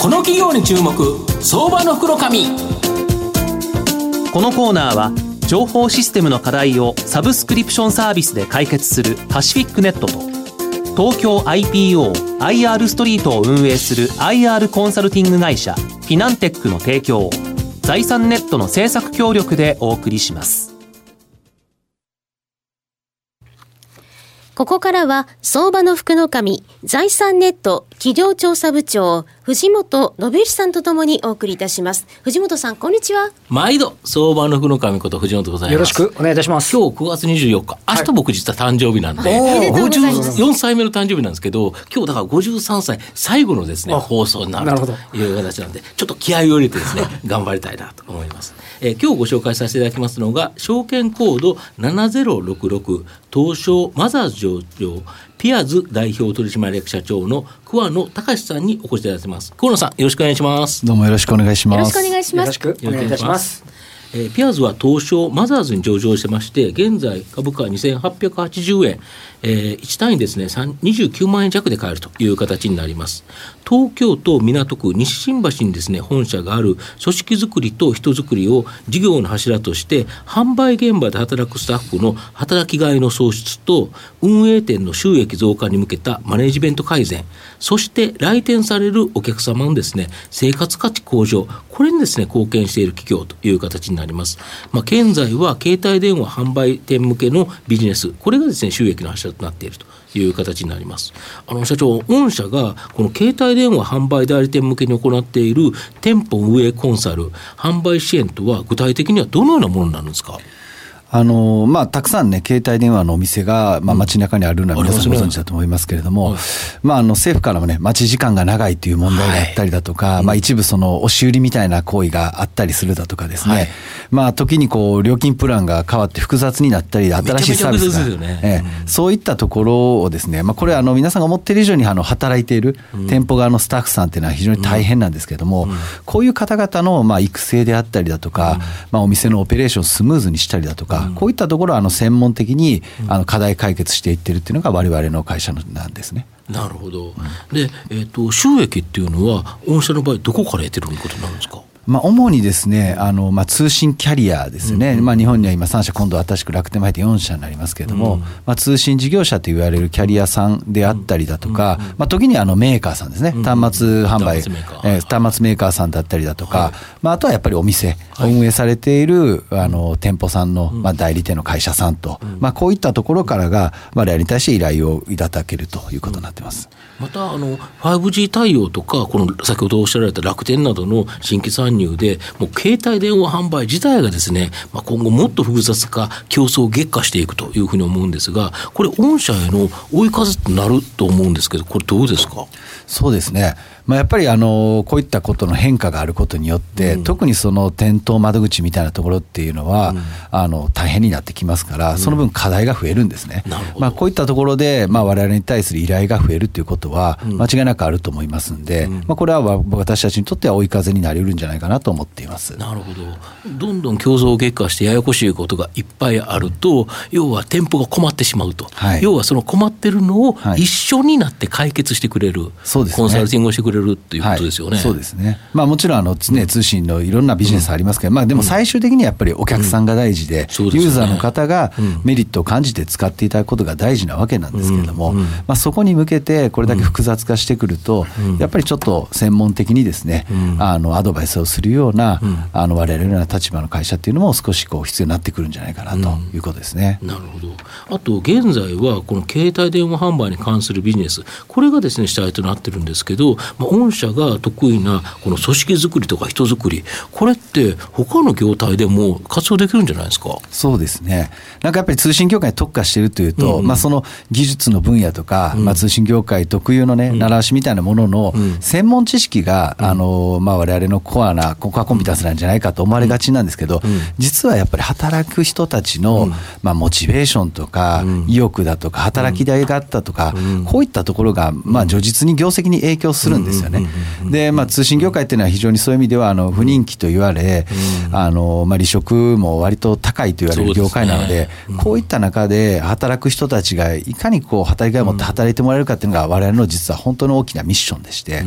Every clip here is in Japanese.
この企業に注目相場の袋紙。このコーナーは情報システムの課題をサブスクリプションサービスで解決するパシフィックネットと東京 IPOIR ストリートを運営する IR コンサルティング会社フィナンテックの提供を財産ネットの制作協力でお送りします。ここからは、相場の福の神、財産ネット企業調査部長、藤本信之さんとともにお送りいたします。藤本さん、こんにちは。毎度、相場の福の神こと藤本でございます。よろしくお願いいたします。今日9月24日、明日僕実は誕生日なんで、はい、54歳目の誕生日なんですけど、今日だから53歳最後のですね、放送になるという形なんで、ちょっと気合を入れてですね、頑張りたいなと思います。えー、今日ご紹介させていただきますのが、証券コード7066、東証マザーズ上場、ピアズ代表取締役社長の桑野隆さんにお越しいただいてます。桑野さん、よろしくお願いします。どうもよろしくお願いします。よろしくお願いします。よろしくお願いいたします。えー、ピアーズは東証マザーズに上場してまして、現在株価は2880円、えー、1単位ですね、29万円弱で買えるという形になります。東京都港区西新橋にですね、本社がある組織づくりと人づくりを事業の柱として、販売現場で働くスタッフの働きがいの創出と、運営店の収益増加に向けたマネジメント改善、そして来店されるお客様のですね、生活価値向上、これにですね、貢献している企業という形になります。なりまあ、現在は携帯電話販売店向けのビジネス、これがですね、収益の柱となっているという形になります。あの社長、御社がこの携帯電話販売代理店向けに行っている店舗運営コンサル、販売支援とは具体的にはどのようなものになるんですか？あのまあ、たくさんね、携帯電話のお店が、まあ、街中にあるのは皆さんご存知だと思いますけれども、まあ、あの政府からもね、待ち時間が長いという問題があったりだとか、まあ、一部その押し売りみたいな行為があったりするだとかですね、まあ、時にこう、料金プランが変わって複雑になったり、新しいサービスが、えそういったところをですね、まあ、これあの、皆さんが思っている以上にあの働いている店舗側のスタッフさんっていうのは非常に大変なんですけれども、こういう方々のまあ育成であったりだとか、まあ、お店のオペレーションをスムーズにしたりだとか、こういったところはあの専門的にあの課題解決していってるっていうのが我々の会社なんですね。なるほど。で、えっ、ー、と収益っていうのは御社の場合どこから得てることになるんですか？まあ、主にですね、あの、まあ、通信キャリアですね。うんうん、まあ、日本には今3社、今度新しく楽天も入って4社になりますけれども、うん、まあ、通信事業者と言われるキャリアさんであったりだとか、うんうん、まあ、時にあの、メーカーさんですね。端末販売、うん、えー、端末メーカーさんだったりだとか、はい、まあ、あとはやっぱりお店、はい、運営されている、あの、店舗さんの、まあ、代理店の会社さんと、まあ、こういったところからが、我々に対して依頼をいただけるということになってます。またあの 5G 対応とか、この先ほどおっしゃられた楽天などの新規参入で、もう携帯電話販売自体がですね、まあ、今後もっと複雑化、競争激化していくというふうに思うんですが、これ、御社への追い風となると思うんですけど、これ、どうですか？そうですね。まあ、やっぱりあのこういったことの変化があることによって、うん、特にその店頭窓口みたいなところっていうのは、うん、あの大変になってきますから、その分課題が増えるんですね。まあ、こういったところで、まあ、我々に対する依頼が増えるということは、間違いなくあると思いますんで、まあ、これは私たちにとっては追い風になりうるんじゃないかなと思っています。なるほど、どんどん競争激化してややこしいことがいっぱいあると、要は店舗が困ってしまうと、はい、要はその困ってるのを一緒になって解決してくれる、はい、コンサルティングをしてくれるっていうことですよね。はい、そうですね。まあもちろんあの、ね、通信のいろんなビジネスありますけど、まあでも最終的にやっぱりお客さんが大事で、ユーザーの方がメリットを感じて使っていただくことが大事なわけなんですけれども、まあそこに向けてこれだけ複雑化してくると、やっぱりちょっと専門的にですね、あのアドバイスをするような、あの我々のような立場の会社っていうのも少しこう必要になってくるんじゃないかなということですね。なるほど。あと現在はこの携帯電話販売に関するビジネス、これがですね主体となってるんですけど、まあ御社が得意なこの組織づくりとか人づくり、これって他の業態でも活用できるんじゃないですか？そうですね。なんかやっぱり通信業界に特化しているというと、うん、まあその技術の分野とか、うん、まあ通信業界特有のね、習わしみたいなものの専門知識が、うん、あの、まあ我々のコアな、コアコンピタンスなんじゃないかと思われがちなんですけど、実はやっぱり働く人たちの、まあモチベーションとか、意欲だとか、働きがいがあったとか、こういったところが、まあ如実に業績に影響するんですですよね。で、まあ、通信業界っていうのは非常にそういう意味ではあの不人気と言われ、あのまあ、離職も割と高いと言われる業界なので、こういった中で働く人たちがいかにこう働きがいを持って働いてもらえるかっていうのが、われわれの実は本当の大きなミッションでして、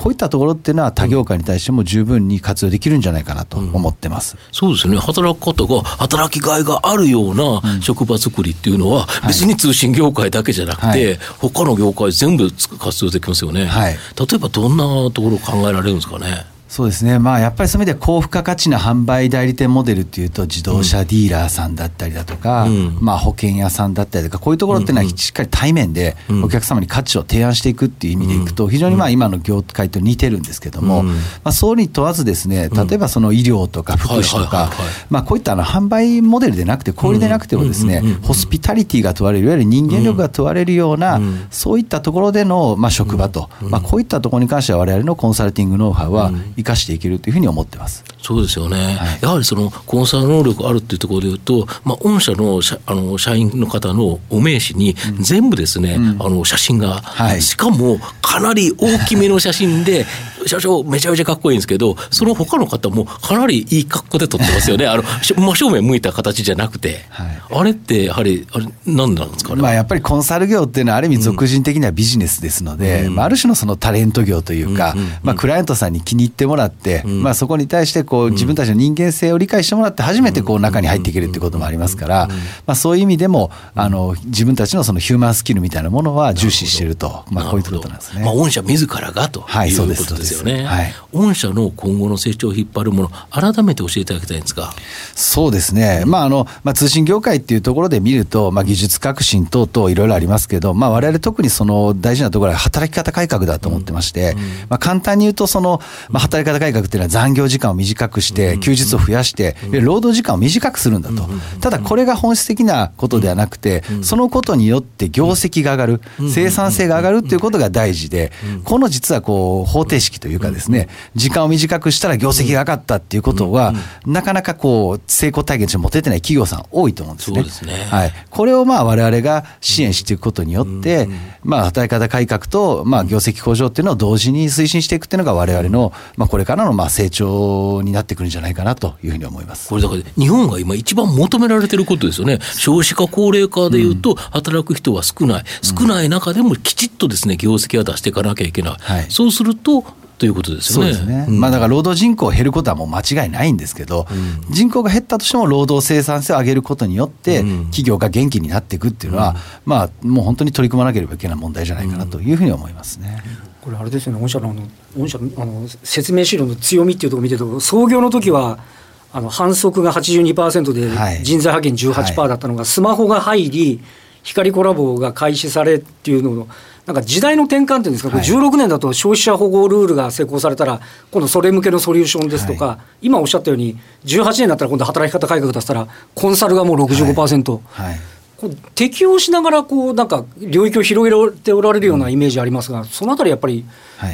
こういったところっていうのは、他業界に対しても十分に活用できるんじゃないかなと思ってます、そうですね、働く方が働きがいがあるような職場作りっていうのは、別に通信業界だけじゃなくて、はい、他の業界全部活用できますよね。はい、例えばどんなところ考えられるんですかね？そうですね、まあ、やっぱりそういう意味で高付加価値な販売代理店モデルっていうと、自動車ディーラーさんだったりだとか、うん、まあ、保険屋さんだったりとか、こういうところっていうのは、しっかり対面でお客様に価値を提案していくっていう意味でいくと、非常にまあ今の業界と似てるんですけども、まあ、そうに問わずですね、例えばその医療とか福祉とか、まあ、こういったあの販売モデルでなくて、小売でなくてもですね、ホスピタリティが問われる、いわゆる人間力が問われるような、そういったところでのまあ職場と、まあ、こういったところに関しては、われわれのコンサルティングノウハウは生かしていけるというふうに思ってます。そうですよね、はい、やはりそのコンサル能力あるっていうところでいうと、まあ、御社の社あの社員の方のお名刺に全部ですね、うん、あの写真が、はい、しかもかなり大きめの写真で、社長、めちゃめちゃかっこいいんですけど、その他の方もかなりいい格好で撮ってますよね、あの真正面向いた形じゃなくて、はい、あれって、やはり、あれ、なんなんですかね？まあ、やっぱりコンサル業っていうのは、ある意味、俗人的にはビジネスですので、うん、まあ、ある種のそのタレント業というか、うんうんうん、まあ、クライアントさんに気に入ってもらって、うん、まあ、そこに対してこう、自分たちの人間性を理解してもらって、初めてこう中に入っていけるっていうこともありますから、まあ、そういう意味でも、あの自分たちのそのヒューマンスキルみたいなものは重視していると、まあ、こういうことなんですね。まあ、御社自らがということですよね。はい、御社の今後の成長を引っ張るもの、改めて教えていただきたいんですが。そうですね、まああのまあ、通信業界っていうところで見ると、まあ、技術革新等々いろいろありますけど、われわれ特にその大事なところは働き方改革だと思ってまして、うんうん、まあ、簡単に言うとその、まあ、働き方改革っていうのは残業時間を短くして、休日を増やして、労働時間を短くするんだと、ただこれが本質的なことではなくて、そのことによって業績が上がる、生産性が上がるということが大事で、この実はこう方程式というかですね、時間を短くしたら業績が上がったっていうことは、なかなかこう成功体験として持ててない企業さん多いと思うんですね。すねはい、これをまあ我々が支援していくことによって、まあ働き方改革とまあ業績向上っていうのを同時に推進していくっていうのが我々のまあこれからのまあ成長になってくるんじゃないかなというふうに思います。これだから日本が今一番求められてることですよね。少子化高齢化でいうと働く人は少ない。少ない中でもきちっとですね業績は出していかなきゃいけない。はい、そうするとということですよね。そうですね。うん、まあだから労働人口減ることはもう間違いないんですけど、うん、人口が減ったとしても労働生産性を上げることによって、企業が元気になっていくっていうのは、うん、まあもう本当に取り組まなければいけない問題じゃないかなというふうに思いますね。これあれですよね、御社の御社のあの説明資料の強みっていうところを見てると、創業の時はあの反則が82%で人材派遣18%だったのが、スマホが入り、光コラボが開始されっていうのを、なんか時代の転換っていうんですか、これ16年だと消費者保護ルールが成功されたら、今度それ向けのソリューションですとか、今おっしゃったように、18年だったら今度働き方改革だったら、コンサルがもう65%。はい。はい。こう適用しながらこうなんか領域を広げておられるようなイメージありますが、そのあたりやっぱり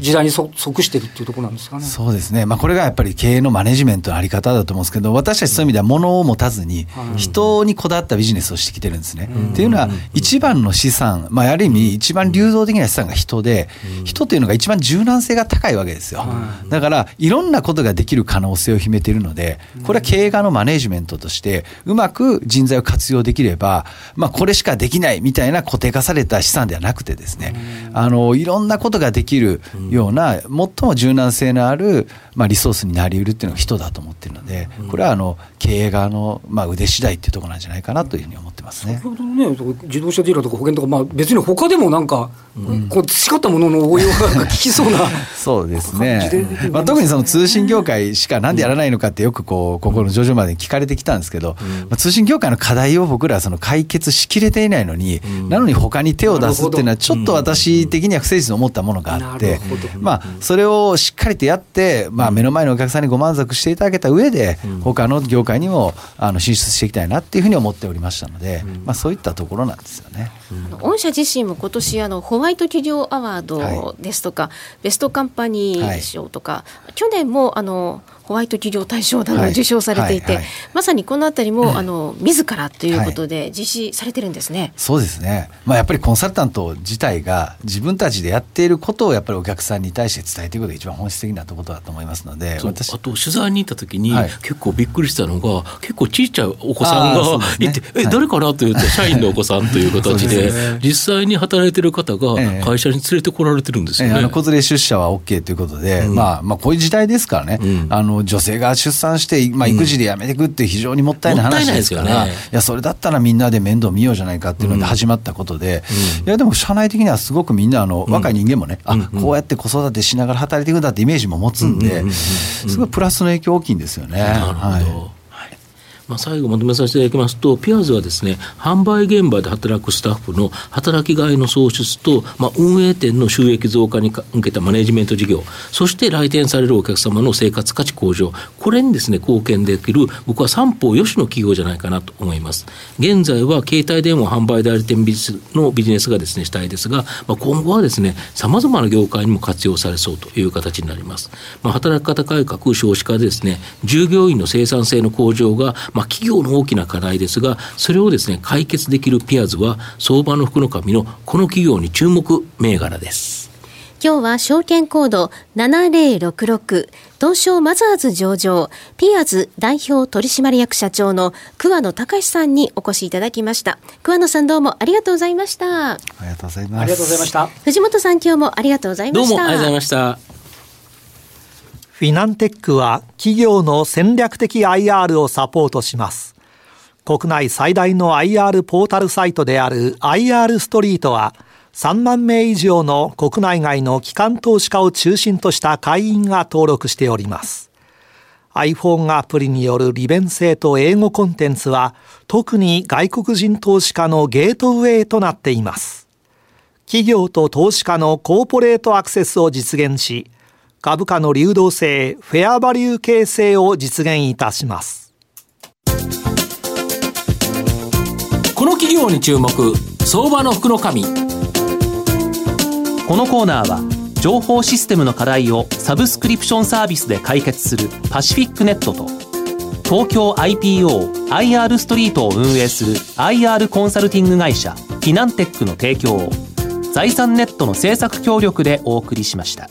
時代にそ、即してるっていうところなんですかね。そうですね。まあこれがやっぱり経営のマネジメントのあり方だと思うんですけど、私たちそういう意味では物を持たずに人にこだわったビジネスをしてきてるんですね。っていうのは一番の資産、まあある意味一番流動的な資産が人で、人っていうのが一番柔軟性が高いわけですよ。だからいろんなことができる可能性を秘めているので、これは経営側のマネジメントとしてうまく人材を活用できれば、まあこれしかできないみたいな固定化された資産ではなくてですね、あのいろんなことができるような、最も柔軟性のある、まあ、リソースになりうるっていうのが人だと思ってるので、これはあの経営側の、まあ、腕次第っていうところなんじゃないかなというふうに思ってますね。先ほどね、自動車ディーラーとか保険とか、まあ、別に他でもなんか、うん、こう培ったものの応用が効きそうな。そうですね、まあ、特にその通信業界しかなんでやらないのかってよくこうここの上場まで聞かれてきたんですけど、まあ、通信業界の課題を僕らはその解決しきれていないのに、なのに他に手を出すっていうのはちょっと私的には不誠実に思ったものがあって、まあ、それをしっかりとやって、まあ、目の前のお客さんにご満足していただけた上で、他の業界にもあの進出していきたいなっていうふうに思っておりましたので、まあ、そういったところなんですよね。御社自身も今年あのホワワイト企業アワードですとか、はい、ベストカンパニー賞とか、はい、去年もあのホワイト企業大賞など受賞されていて、はいはい。はい、まさにこのあたりも、あの自らということで実施されてるんですね。そうですね。まあやっぱりコンサルタント自体が自分たちでやっていることをやっぱりお客さんに対して伝えていくことが一番本質的なことだと思いますので、私あと取材に行った時に、結構びっくりしたのが結構ちっちゃいお子さんがいて、ね、え誰かなというと社員のお子さんという形でね、実際に働いてる方が会社に連れてこられてるんですよね。えええ、あの子連れ出社は OK ということで、うん、まあまあこういう時代ですからね。うん、あの女性が出産して、まあ、育児で辞めていくって非常にもったいない話ですから、うん、いやそれだったらみんなで面倒見ようじゃないかっていうので始まったことで、うん、いやでも社内的にはすごくみんなあの、若い人間もね、あこうやって子育てしながら働いていくんだってイメージも持つんで、すごいプラスの影響大きいんですよね。なるほど、はいまあ、最後まとめさせていただきますと、ピアーズはですね、販売現場で働くスタッフの働きがいの創出と、まあ、運営店の収益増加に向けたマネジメント事業、そして来店されるお客様の生活価値向上、これにですね、貢献できる、僕は三方よしの企業じゃないかなと思います。現在は携帯電話販売代理店ビジのビジネスがですね、主体ですが、まあ、今後はですね、様々な業界にも活用されそうという形になります。まあ、働き方改革、少子化でですね、従業員の生産性の向上が、まあ、企業の大きな課題ですが、それをですね、解決できるピアーズは、相場の福の神のこの企業に注目銘柄です。今日は証券コード7066東証マザーズ上場ピアーズ代表取締役社長の桑野隆さんにお越しいただきました。桑野さんどうもありがとうございました。ありがとうございます。ありがとうございました。藤本さん今日もありがとうございました。どうもありがとうございましたフィナンテックは企業の戦略的 IR をサポートします。国内最大の IR ポータルサイトである IR ストリートは3万名以上の国内外の機関投資家を中心とした会員が登録しております。iPhone アプリによる利便性と英語コンテンツは特に外国人投資家のゲートウェイとなっています。企業と投資家のコーポレートアクセスを実現し、株価の流動性、フェアバリュー形成を実現いたします。この企業に注目、相場の福の神。このコーナーは、情報システムの課題をサブスクリプションサービスで解決するパシフィックネットと、東京 IPO IR ストリートを運営する IR コンサルティング会社フィナンテックの提供を財産ネットの政策協力でお送りしました。